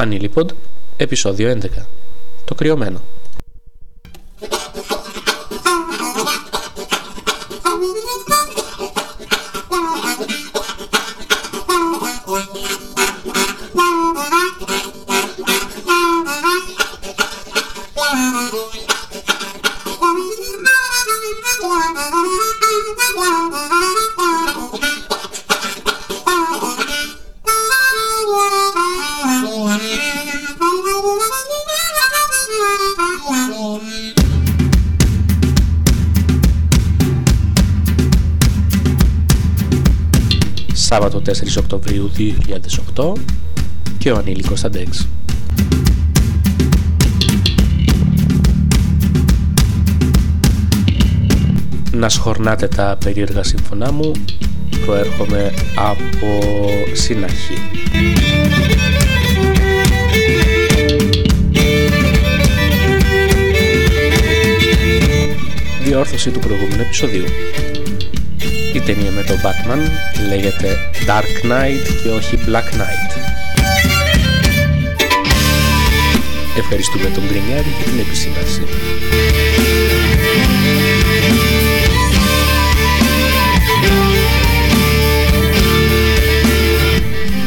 Ανήλιποντ, επεισόδιο 11. Το κρυωμένο. Σάββατο 4 Οκτωβρίου 2008 και ο ανήλικος Αντέξ. Να σχορνάτε τα περίεργα σύμφωνά μου προέρχομαι από Συναχή. Διόρθωση του προηγούμενου επεισοδίου. Η ταινία με τον Batman λέγεται Dark Knight και όχι Black Knight. Ευχαριστούμε τον Γκρινιάρη για την επισήμανση.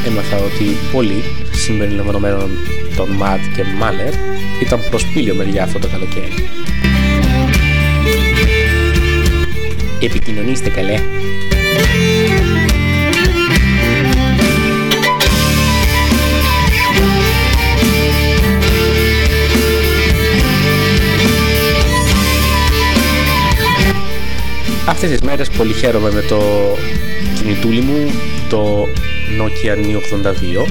Έμαθα ότι πολλοί, συμπεριλαμβανομένων των Μάτ και Μάλερ, ήταν προσπήλιο μεριά αυτό το καλοκαίρι. Επικοινωνήστε καλέ. Αυτές τις μέρες πολύ χαίρομαι με το κινητούλι μου, το Nokia N82.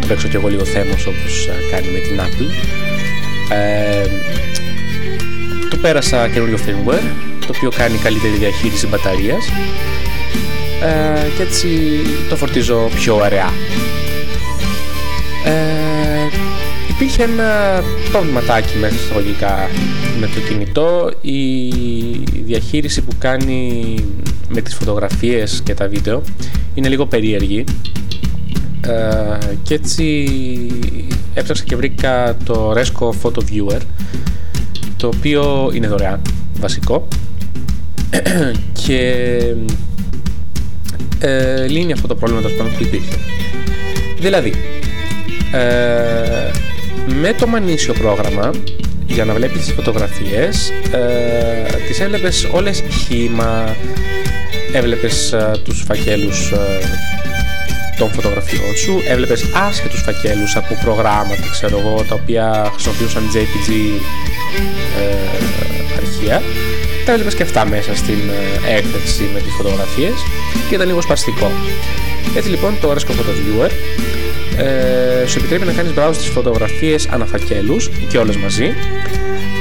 Το παίξω και εγώ λίγο θέμος όπως κάνει με την Apple. Ε, το πέρασα καινούριο firmware, το οποίο κάνει καλύτερη διαχείριση μπαταρίας ε, και έτσι το φορτίζω πιο αραιά. Ε, υπήρχε ένα προβληματάκι μέσα εισαγωγικά με το κινητό η διαχείριση που κάνει με τις φωτογραφίες και τα βίντεο είναι λίγο περίεργη ε, και έτσι έψαξα και βρήκα το Resco Photo Viewer το οποίο είναι δωρεάν βασικό. Και ε, λύνει αυτό το πρόβλημα που υπήρχε. Δηλαδή ε, με το μανίσιο πρόγραμμα για να βλέπεις τις φωτογραφίες ε, τις έβλεπες όλες χήμα έβλεπες ε, τους φακέλους ε, των φωτογραφιών σου έβλεπες άσχετους φακέλους από προγράμματα ξέρω εγώ τα οποία χρησιμοποιούσαν JPG ε, αρχεία. Τα έβλεπες και αυτά μέσα στην ε, έκθεση με τις φωτογραφίες και ήταν λίγο σπαστικό. Έτσι λοιπόν το Resco Photo Viewer ε, σου επιτρέπει να κάνεις browse τις φωτογραφίες αναφακέλους και όλες μαζί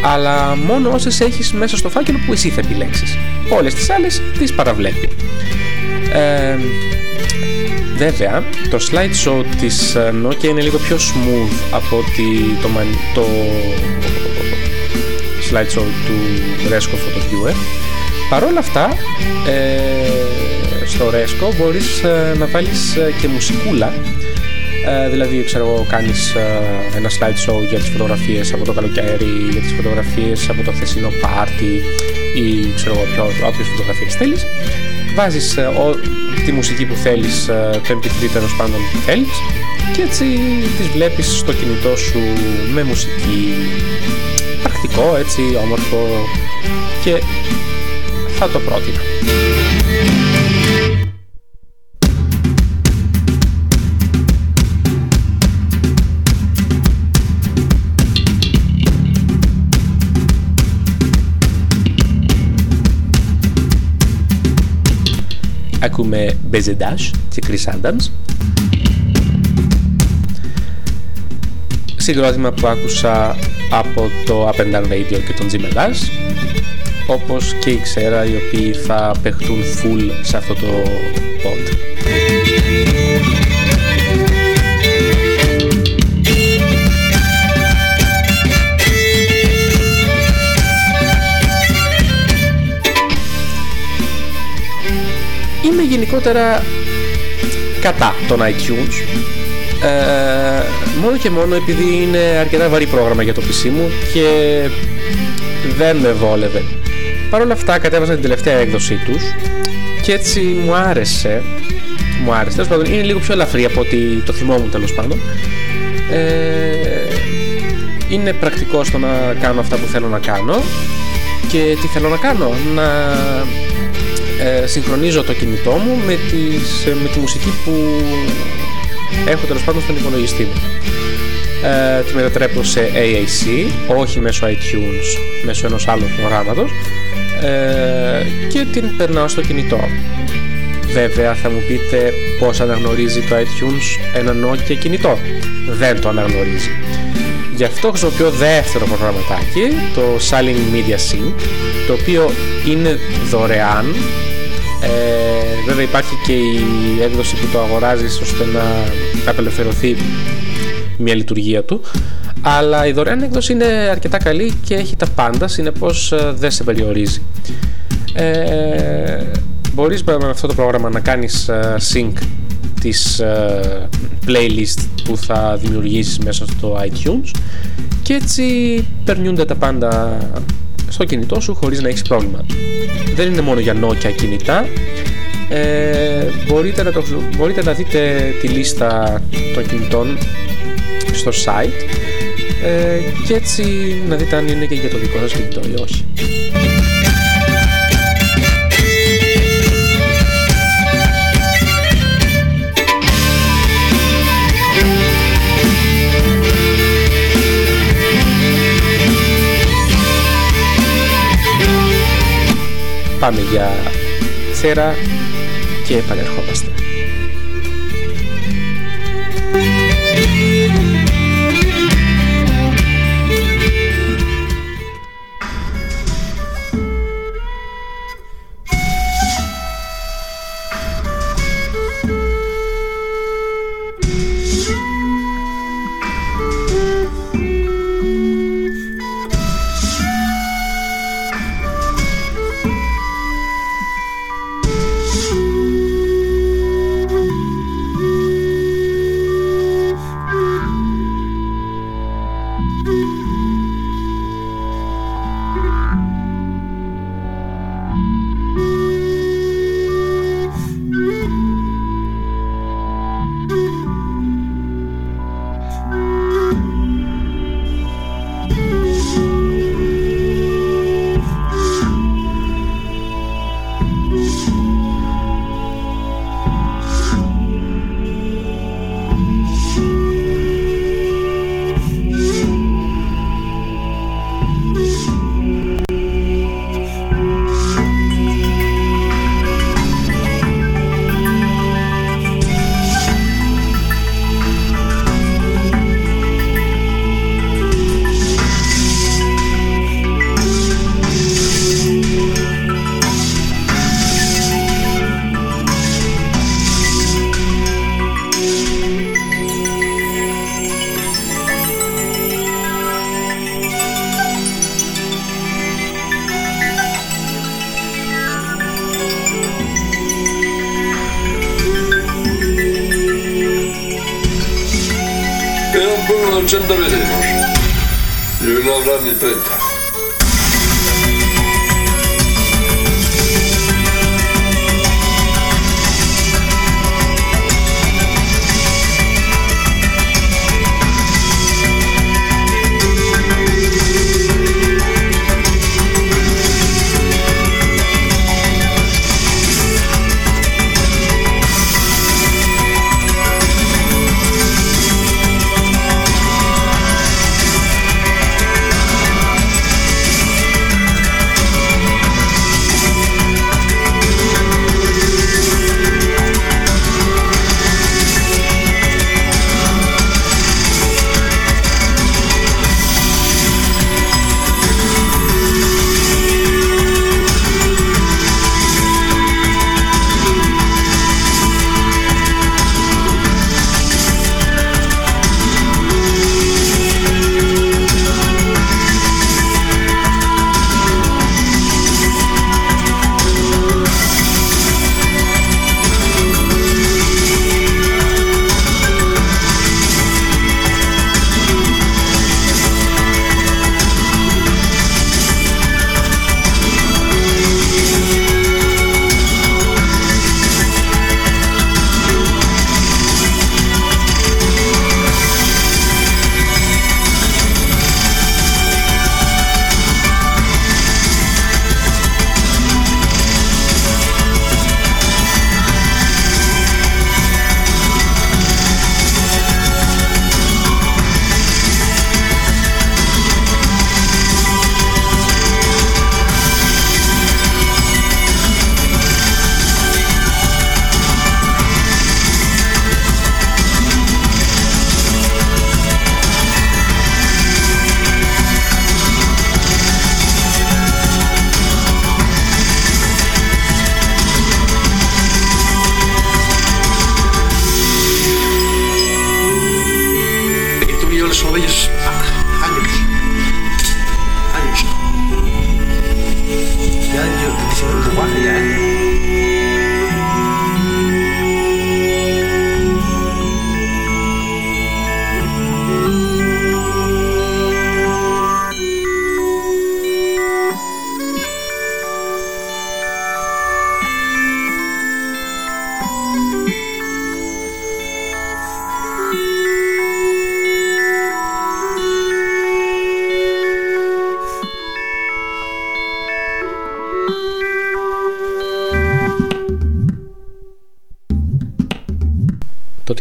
αλλά μόνο όσες έχεις μέσα στο φάκελο που εσύ θα επιλέξεις. Όλες τις άλλες τις παραβλέπει. Ε, βέβαια το slideshow της Nokia είναι λίγο πιο smooth από ότι το, το slideshow του Resco Photo Viewer παρόλα αυτά ε, στο Resco μπορείς ε, να βάλεις ε, και μουσικούλα ε, δηλαδή, ξέρω εγώ, κάνεις ε, ένα slideshow για τις φωτογραφίες από το καλοκαίρι, για τις φωτογραφίες από το χθεσινό πάρτι ή ξέρω εγώ, ποιο, όποιες φωτογραφίες θέλεις. Βάζεις ε, τη μουσική που θέλεις, το MP3 τέλος πάντων που θέλεις. Και έτσι τις βλέπεις στο κινητό σου με μουσική. Πρακτικό, έτσι, όμορφο. Και θα το πρότεινα. Ακούμε Μπεζεντάς και Chris Adams. Συγκρότημα που άκουσα από το Up and Down Radio και τον Jimmy Lash όπως και η ξέρα οι οποίοι θα παιχτούν full σε αυτό το pod. Γενικότερα κατά τον iTunes. Ε, μόνο και μόνο επειδή είναι αρκετά βαρύ πρόγραμμα για το PC μου και δεν με βόλευε. Παρ' όλα αυτά κατέβαζα την τελευταία έκδοσή τους και έτσι μου άρεσε μου άρεσε, τέλος πάντων είναι λίγο πιο ελαφρύ από ότι το θυμόμουν τέλος πάντων. Ε, είναι πρακτικό στο να κάνω αυτά που θέλω να κάνω και τι θέλω να κάνω να ε, συγχρονίζω το κινητό μου με, τις, με τη μουσική που έχω τέλος πάντων στον υπολογιστή μου. Ε, τη μετατρέπω σε AAC, όχι μέσω iTunes, μέσω ενός άλλου προγράμματος ε, και την περνάω στο κινητό. Βέβαια θα μου πείτε πώς αναγνωρίζει το iTunes ένα Nokia κινητό. Δεν το αναγνωρίζει. Γι' αυτό χρησιμοποιώ δεύτερο προγραμματάκι, το Silent Media Sync, το οποίο είναι δωρεάν ε, βέβαια υπάρχει και η έκδοση που το αγοράζεις ώστε να απελευθερωθεί μια λειτουργία του. Αλλά η δωρεάν έκδοση είναι αρκετά καλή και έχει τα πάντα συνεπώς ε, δεν σε περιορίζει. Ε, μπορείς με αυτό το πρόγραμμα να κάνεις ε, sync της ε, playlist που θα δημιουργήσεις μέσα στο iTunes και έτσι περνιούνται τα πάντα στο κινητό σου χωρίς να έχεις πρόβλημα. Δεν είναι μόνο για Nokia κινητά, ε, μπορείτε, να το, μπορείτε να δείτε τη λίστα των κινητών στο site ε, και έτσι να δείτε αν είναι και για το δικό σας κινητό ή όχι. Πάμε για θέρα και επανερχόμαστε.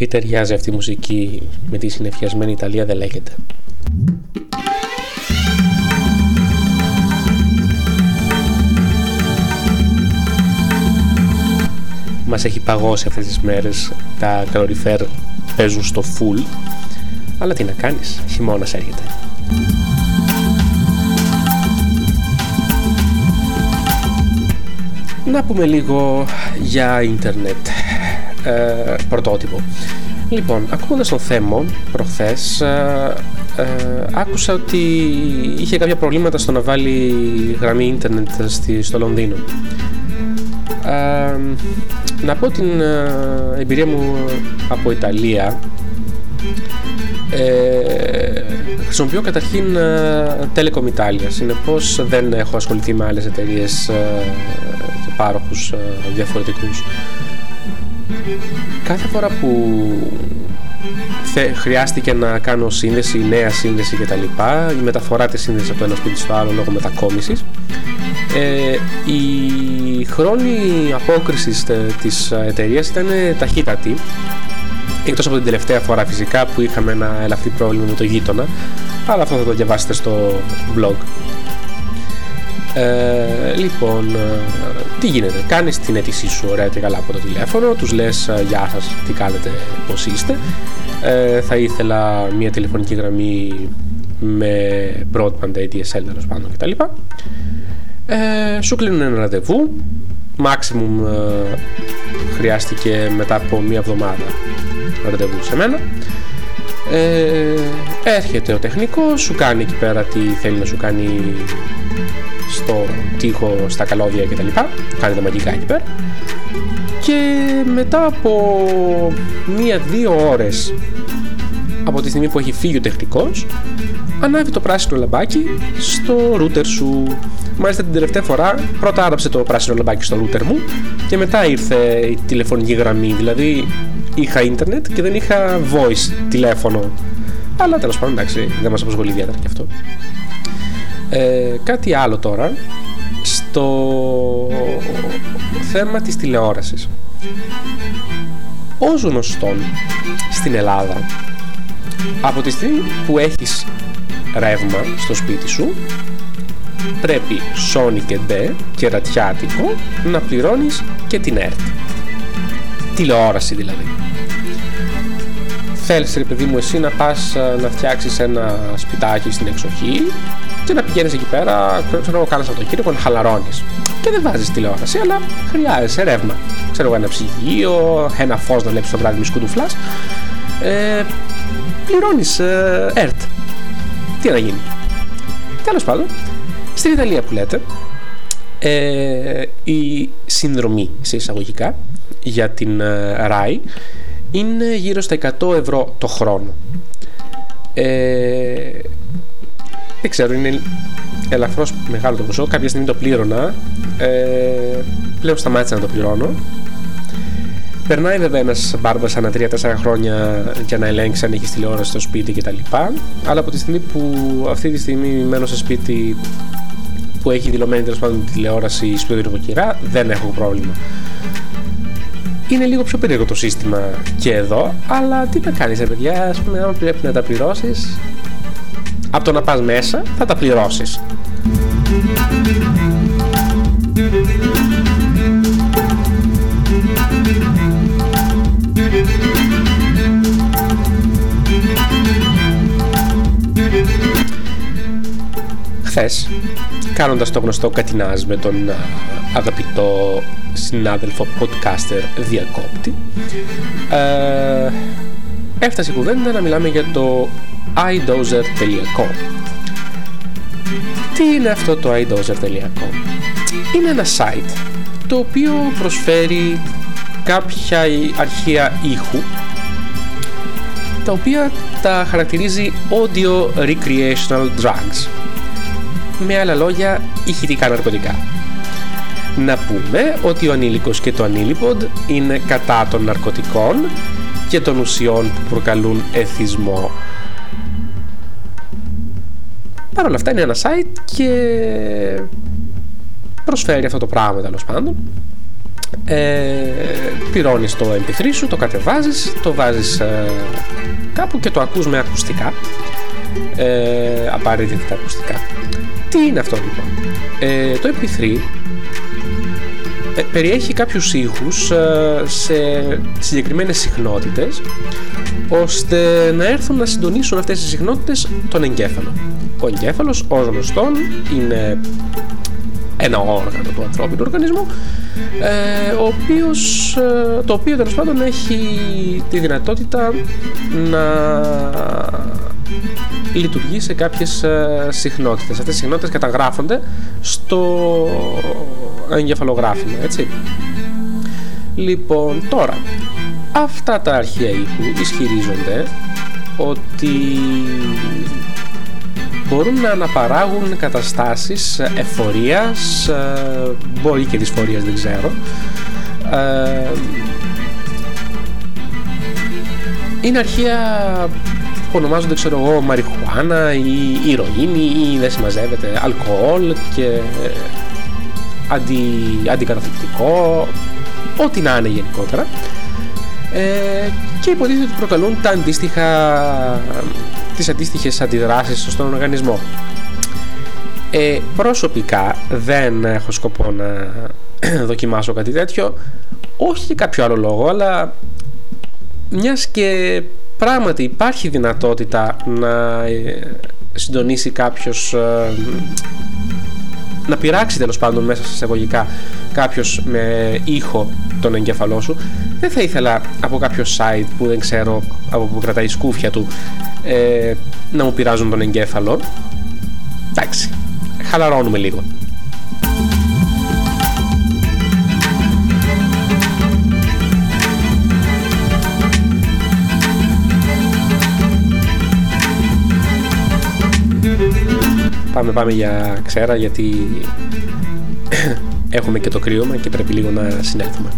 Τι ταιριάζει αυτή η μουσική με τη συνεφιασμένη Ιταλία δεν λέγεται. Μας έχει παγώσει αυτές τις μέρες τα καλοριφέρ παίζουν στο full αλλά τι να κάνεις, χειμώνας έρχεται. Να πούμε λίγο για ίντερνετ ε, πρωτότυπο. Λοιπόν, ακούγοντας τον Θέμο προχθές ε, ε, άκουσα ότι είχε κάποια προβλήματα στο να βάλει γραμμή ίντερνετ στη, στο Λονδίνο. Ε, να πω την ε, εμπειρία μου από Ιταλία ε, χρησιμοποιώ καταρχήν ε, Telecom Italia, συνεπώς δεν έχω ασχοληθεί με άλλες εταιρείες ε, και πάροχους ε, διαφορετικούς. Κάθε φορά που χρειάστηκε να κάνω σύνδεση, νέα σύνδεση κτλ. Η μεταφορά της σύνδεσης από το ένα σπίτι στο άλλο λόγω μετακόμισης. Ε, η χρόνη απόκρισης της εταιρείας ήταν ταχύτατη Εκτός από την τελευταία φορά φυσικά που είχαμε ένα ελαφρύ πρόβλημα με το γείτονα αλλά αυτό θα το διαβάσετε στο blog. Ε, λοιπόν, ε, τι γίνεται, κάνεις την αίτησή σου ωραία και καλά από το τηλέφωνο, τους λες ε, γεια σας, τι κάνετε, πώς είστε, ε, θα ήθελα μια τηλεφωνική γραμμή με broadband ADSL τέλος πάντων κτλ. Ε, σου κλείνουν ένα ραντεβού, maximum ε, χρειάστηκε μετά από μία εβδομάδα ραντεβού σε μένα. Ε, έρχεται ο τεχνικός, σου κάνει εκεί πέρα τι θέλει να σου κάνει στο τοίχο, στα καλώδια κτλ. Κάνει τα μαγικά εκεί πέρα. Και μετά από μία-δύο ώρες από τη στιγμή που έχει φύγει ο τεχνικός ανάβει το πράσινο λαμπάκι στο router σου. Μάλιστα την τελευταία φορά πρώτα άραψε το πράσινο λαμπάκι στο router μου και μετά ήρθε η τηλεφωνική γραμμή. Δηλαδή είχα ίντερνετ και δεν είχα voice τηλέφωνο. Αλλά τέλος πάντων εντάξει δεν μας απασχολεί ιδιαίτερα και αυτό. Ε, κάτι άλλο τώρα στο θέμα της τηλεόρασης. Ως γνωστόν στην Ελλάδα από τη στιγμή που έχεις ρεύμα στο σπίτι σου πρέπει Sony και Ντε και ρατιάτικο να πληρώνεις και την ΕΡΤ τηλεόραση δηλαδή θέλεις ρε παιδί μου εσύ να πας να φτιάξεις ένα σπιτάκι στην εξοχή και να πηγαίνεις εκεί πέρα ξέρω εγώ κάνεις αυτοκίνητο να χαλαρώνεις και δεν βάζεις τηλεόραση αλλά χρειάζεσαι ρεύμα ξέρω εγώ ένα ψυγείο ένα φως να βλέπεις το βράδυ με σκουντουφλάς ε, πληρώνεις ε, ΕΡΤ τι να γίνει. Τέλος πάντων, στην Ιταλία που λέτε, ε, η συνδρομή σε εισαγωγικά για την ε, RAI είναι γύρω στα 100 ευρώ το χρόνο. Ε, δεν ξέρω, είναι ελαφρώς μεγάλο το ποσό. Κάποια στιγμή το πλήρωνα. Ε, πλέον σταμάτησα να το πληρώνω Περνάει βέβαια ένας μπάρμπα ανά 3-4 χρόνια για να ελέγξει αν έχει τηλεόραση στο σπίτι κτλ. Αλλά από τη στιγμή που αυτή τη στιγμή μένω σε σπίτι που έχει δηλωμένη τέλος πάντων τηλεόραση σπίτι νοικοκυρά, δεν έχω πρόβλημα. Είναι λίγο πιο περίεργο το σύστημα και εδώ, αλλά τι θα κάνεις, παιδιά, ας πούμε, αν πρέπει να τα πληρώσεις, από το να πας μέσα θα τα πληρώσεις. Χθες, κάνοντας το γνωστό κατινάζ με τον αγαπητό συνάδελφο podcaster Διακόπτη, ε, έφτασε η κουβέντα να μιλάμε για το idozer.com. Τι είναι αυτό το idozer.com? Είναι ένα site το οποίο προσφέρει κάποια αρχεία ήχου τα οποία τα χαρακτηρίζει audio recreational drugs με άλλα λόγια ηχητικά ναρκωτικά να πούμε ότι ο ανήλικος και το ανήλιποντ είναι κατά των ναρκωτικών και των ουσιών που προκαλούν εθισμό Παρ' όλα αυτά είναι ένα site και προσφέρει αυτό το πράγμα τέλος πάντων ε, πυρώνεις το MP3 σου, το κατεβάζεις, το βάζεις ε, κάπου και το ακούς με ακουστικά, ε, απαραίτητα ακουστικά. Τι είναι αυτό λοιπόν; Ε, το MP3 ε, περιέχει κάποιους ήχους ε, σε συγκεκριμένες συχνότητες ώστε να έρθουν να συντονίσουν αυτές τις συχνότητες τον εγκέφαλο. Ο εγκέφαλος, ως γνωστόν, είναι ένα όργανο του ανθρώπινου οργανισμού ε, ο οποίος, το οποίο τέλος πάντων έχει τη δυνατότητα να λειτουργεί σε κάποιες συχνότητες. Αυτές οι συχνότητες καταγράφονται στο εγκεφαλογράφημα, έτσι. Λοιπόν, τώρα, αυτά τα αρχαία ήχου ισχυρίζονται ότι μπορούν να αναπαράγουν καταστάσεις εφορίας, ε, μπορεί και δυσφορίας, δεν ξέρω. Ε, είναι αρχεία που ονομάζονται ξέρω εγώ μαριχουάνα ή ηρωίνη ή δεν συμμαζεύεται αλκοόλ και αντι, αντικαταθλιπτικό, ό,τι να είναι γενικότερα. Ε, και υποτίθεται ότι προκαλούν τα αντίστοιχα, τις αντίστοιχες αντιδράσεις στον οργανισμό. Ε, προσωπικά δεν έχω σκοπό να δοκιμάσω κάτι τέτοιο, όχι για κάποιο άλλο λόγο, αλλά μιας και πράγματι υπάρχει δυνατότητα να ε, συντονίσει κάποιος ε, να πειράξει τέλος πάντων μέσα σε εισαγωγικά κάποιος με ήχο τον εγκέφαλό σου, δεν θα ήθελα από κάποιο site που δεν ξέρω από που κρατάει η σκούφια του ε, να μου πειράζουν τον εγκέφαλο. Εντάξει, χαλαρώνουμε λίγο. Πάμε, πάμε για ξέρα γιατί έχουμε και το κρύωμα και πρέπει λίγο να συνέλθουμε.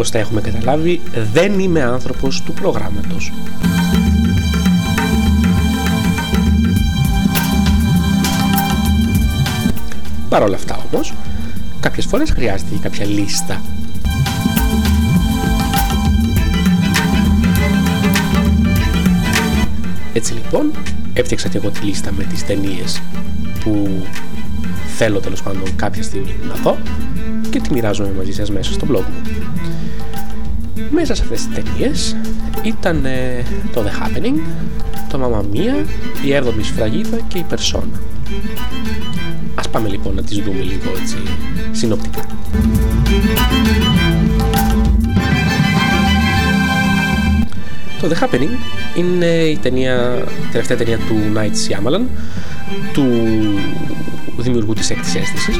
Όπως τα έχουμε καταλάβει δεν είμαι άνθρωπος του προγράμματος. Παρ' όλα αυτά όμως, κάποιες φορές χρειάζεται κάποια λίστα. Έτσι λοιπόν, έφτιαξα και εγώ τη λίστα με τις ταινίες που θέλω τέλος πάντων κάποια στιγμή να δω και τη μοιράζομαι μαζί σας μέσα στο blog μου. Μέσα σε αυτές τις ταινίες ήταν το The Happening, το Mamma Mia, η 7η Σφραγίδα και η Persona. Ας πάμε λοιπόν να τις δούμε λίγο έτσι συνοπτικά. Το The Happening είναι η ταινία, τελευταία ταινία του Night Shyamalan, του δημιουργού της έκτης αίσθησης.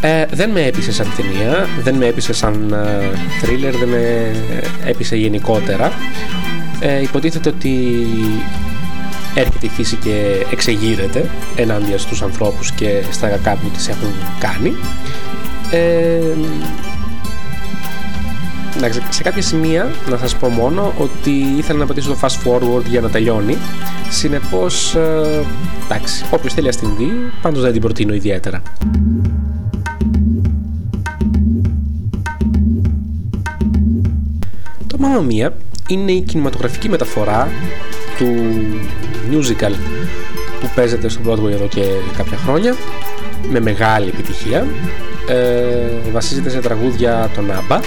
Ε, δεν με έπεισε σαν ταινία, δεν με έπεισε σαν thriller, δεν με έπεισε γενικότερα. Ε, υποτίθεται ότι έρχεται η φύση και εξεγείρεται ενάντια στους ανθρώπους και στα κακά που τις έχουν κάνει. Ε, σε κάποια σημεία να σας πω μόνο ότι ήθελα να πατήσω το fast forward για να τελειώνει συνεπώς ε, εντάξει όποιος θέλει να την δει πάντως δεν την προτείνω ιδιαίτερα Το Mamma Mia είναι η κινηματογραφική μεταφορά του musical που παίζεται στο Broadway εδώ και κάποια χρόνια με μεγάλη επιτυχία. Ε, βασίζεται σε τραγούδια των ABBA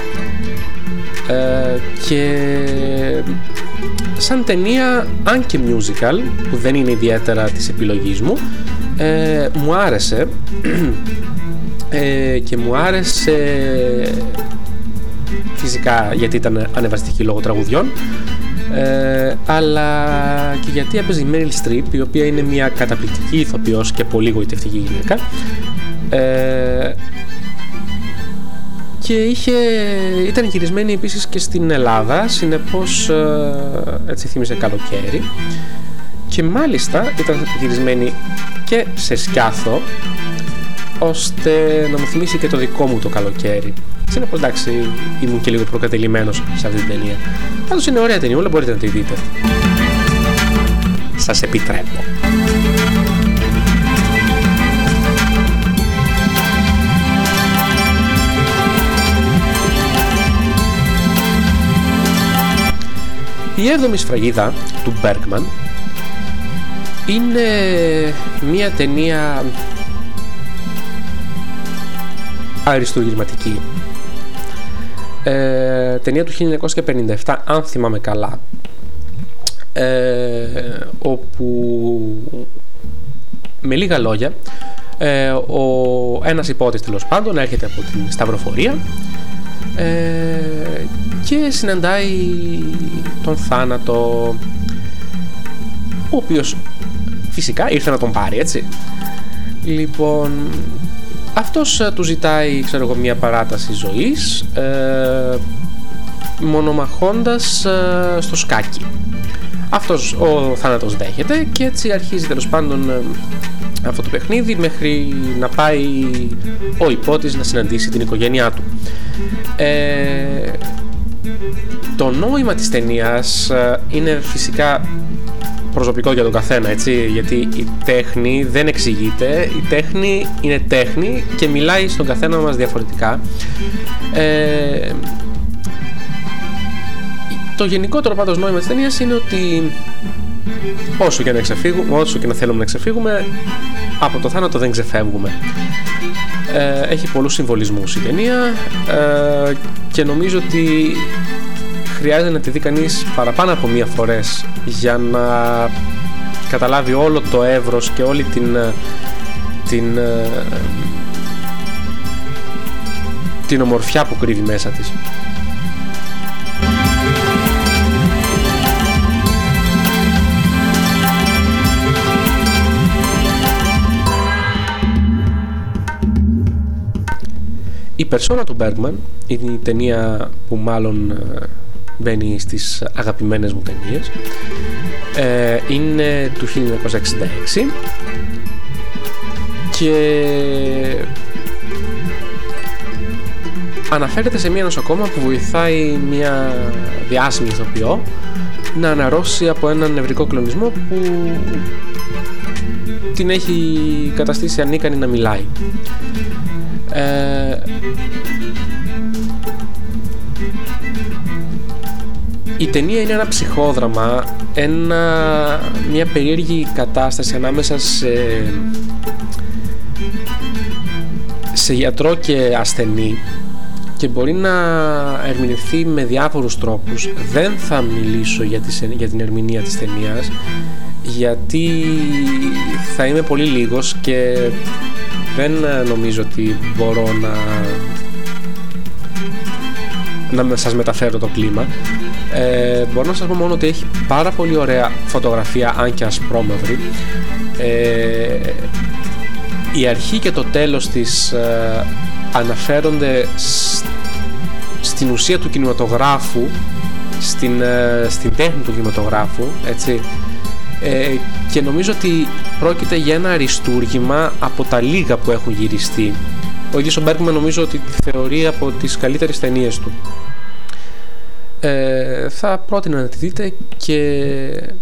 ε, και σαν ταινία αν και musical που δεν είναι ιδιαίτερα της επιλογής μου ε, μου άρεσε ε, και μου άρεσε φυσικά γιατί ήταν ανεβαστική λόγω τραγουδιών. Ε, αλλά και γιατί έπαιζε η Meryl Streep η οποία είναι μια καταπληκτική ηθοποιός και πολύ γοητευτική γυναίκα. Ε, και είχε, ήταν γυρισμένη επίσης και στην Ελλάδα συνεπώς ε, έτσι θύμισε καλοκαίρι και μάλιστα ήταν γυρισμένη και σε σκιάθο ώστε να μου θυμίσει και το δικό μου το καλοκαίρι Συνεπώς εντάξει ήμουν και λίγο προκατελημένος σε αυτή την ταινία. Πάντως είναι ωραία ταινία, όλα μπορείτε να τη δείτε. Σας επιτρέπω. Η έβδομη σφραγίδα του Bergman είναι μια ταινία αριστουργηματική. Ε, ταινία του 1957, αν θυμάμαι καλά, ε, όπου με λίγα λόγια ε, ο ένας υπότης τέλος πάντων έρχεται από την Σταυροφορία ε, και συναντάει τον θάνατο ο οποίος φυσικά ήρθε να τον πάρει έτσι. Λοιπόν αυτός ε, του ζητάει ξέρω εγώ μια παράταση ζωής ε, μονομαχώντας ε, στο σκάκι. Αυτός ο θάνατος δέχεται και έτσι αρχίζει τέλος πάντων ε, αυτό το παιχνίδι μέχρι να πάει ο υπότης να συναντήσει την οικογένειά του. Ε, το νόημα της ταινίας ε, είναι φυσικά προσωπικό για τον καθένα έτσι γιατί η τέχνη δεν εξηγείται. Η τέχνη είναι τέχνη και μιλάει στον καθένα μας διαφορετικά. Ε, το γενικότερο πάντως νόημα της ταινίας είναι ότι όσο και να ξεφύγουμε, όσο και να θέλουμε να ξεφύγουμε από το θάνατο δεν ξεφεύγουμε. Ε, έχει πολλούς συμβολισμούς η ταινία ε, και νομίζω ότι χρειάζεται να τη δει κανείς παραπάνω από μία φορές για να καταλάβει όλο το εύρος και όλη την την, την ομορφιά που κρύβει μέσα της. Η περσόνα του Bergman είναι η ταινία που μάλλον ε, μπαίνει στις αγαπημένες μου ταινίες ε, είναι του 1966 και αναφέρεται σε μια νοσοκόμα που βοηθάει μια διάσημη ηθοποιό να αναρρώσει από έναν νευρικό κλονισμό που την έχει καταστήσει ανίκανη να μιλάει. Ε, η ταινία είναι ένα ψυχόδραμα, ένα, μια περίεργη κατάσταση ανάμεσα σε, σε γιατρό και ασθενή και μπορεί να ερμηνευθεί με διάφορους τρόπους. Δεν θα μιλήσω για, για την ερμηνεία της ταινίας γιατί θα είμαι πολύ λίγος και δεν νομίζω ότι μπορώ να να σας μεταφέρω το κλίμα ε, μπορώ να σας πω μόνο ότι έχει πάρα πολύ ωραία φωτογραφία αν και ασπρόμαυρη ε, η αρχή και το τέλος της ε, αναφέρονται στην ουσία του κινηματογράφου στην, ε, στην τέχνη του κινηματογράφου έτσι ε, και νομίζω ότι πρόκειται για ένα αριστούργημα από τα λίγα που έχουν γυριστεί. Ο ίδιος ο Μπέρκμαν νομίζω ότι τη θεωρεί από τις καλύτερες ταινίες του. Ε, θα πρότεινα να τη δείτε και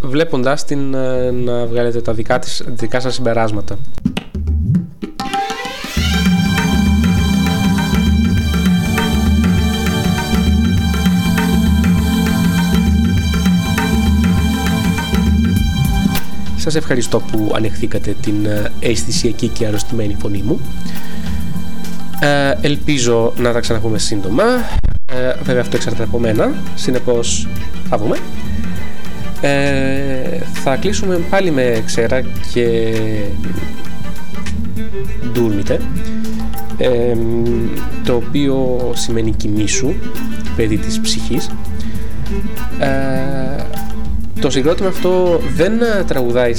βλέποντάς την ε, να βγάλετε τα δικά, της, δικά σας συμπεράσματα. Σας ευχαριστώ που ανεχθήκατε την ε, αισθησιακή και αρρωστημένη φωνή μου. Ε, ελπίζω να τα ξαναπούμε σύντομα. Ε, βέβαια αυτό εξαρτάται από μένα. Συνεπώς θα δούμε. Ε, θα κλείσουμε πάλι με ξέρα και ντούρμιτε ε, το οποίο σημαίνει κοιμήσου παιδί της ψυχής ε, το συγκρότημα αυτό δεν τραγουδάει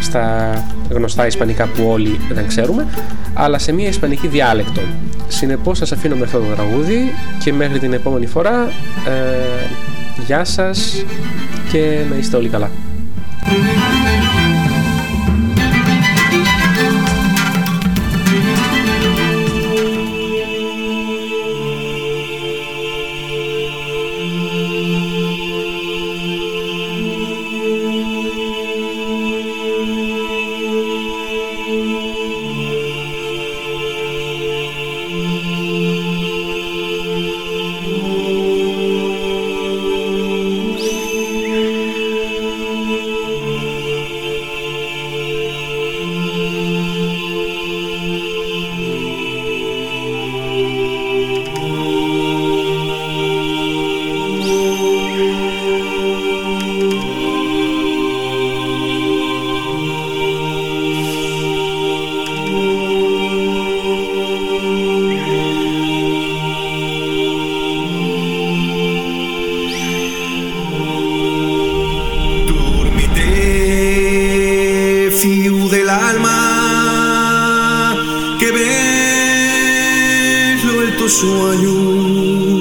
στα γνωστά ισπανικά που όλοι δεν ξέρουμε, αλλά σε μια ισπανική διάλεκτο. Συνεπώς σας αφήνω με αυτό το τραγούδι και μέχρι την επόμενη φορά ε, γεια σας και να είστε όλοι καλά. خوش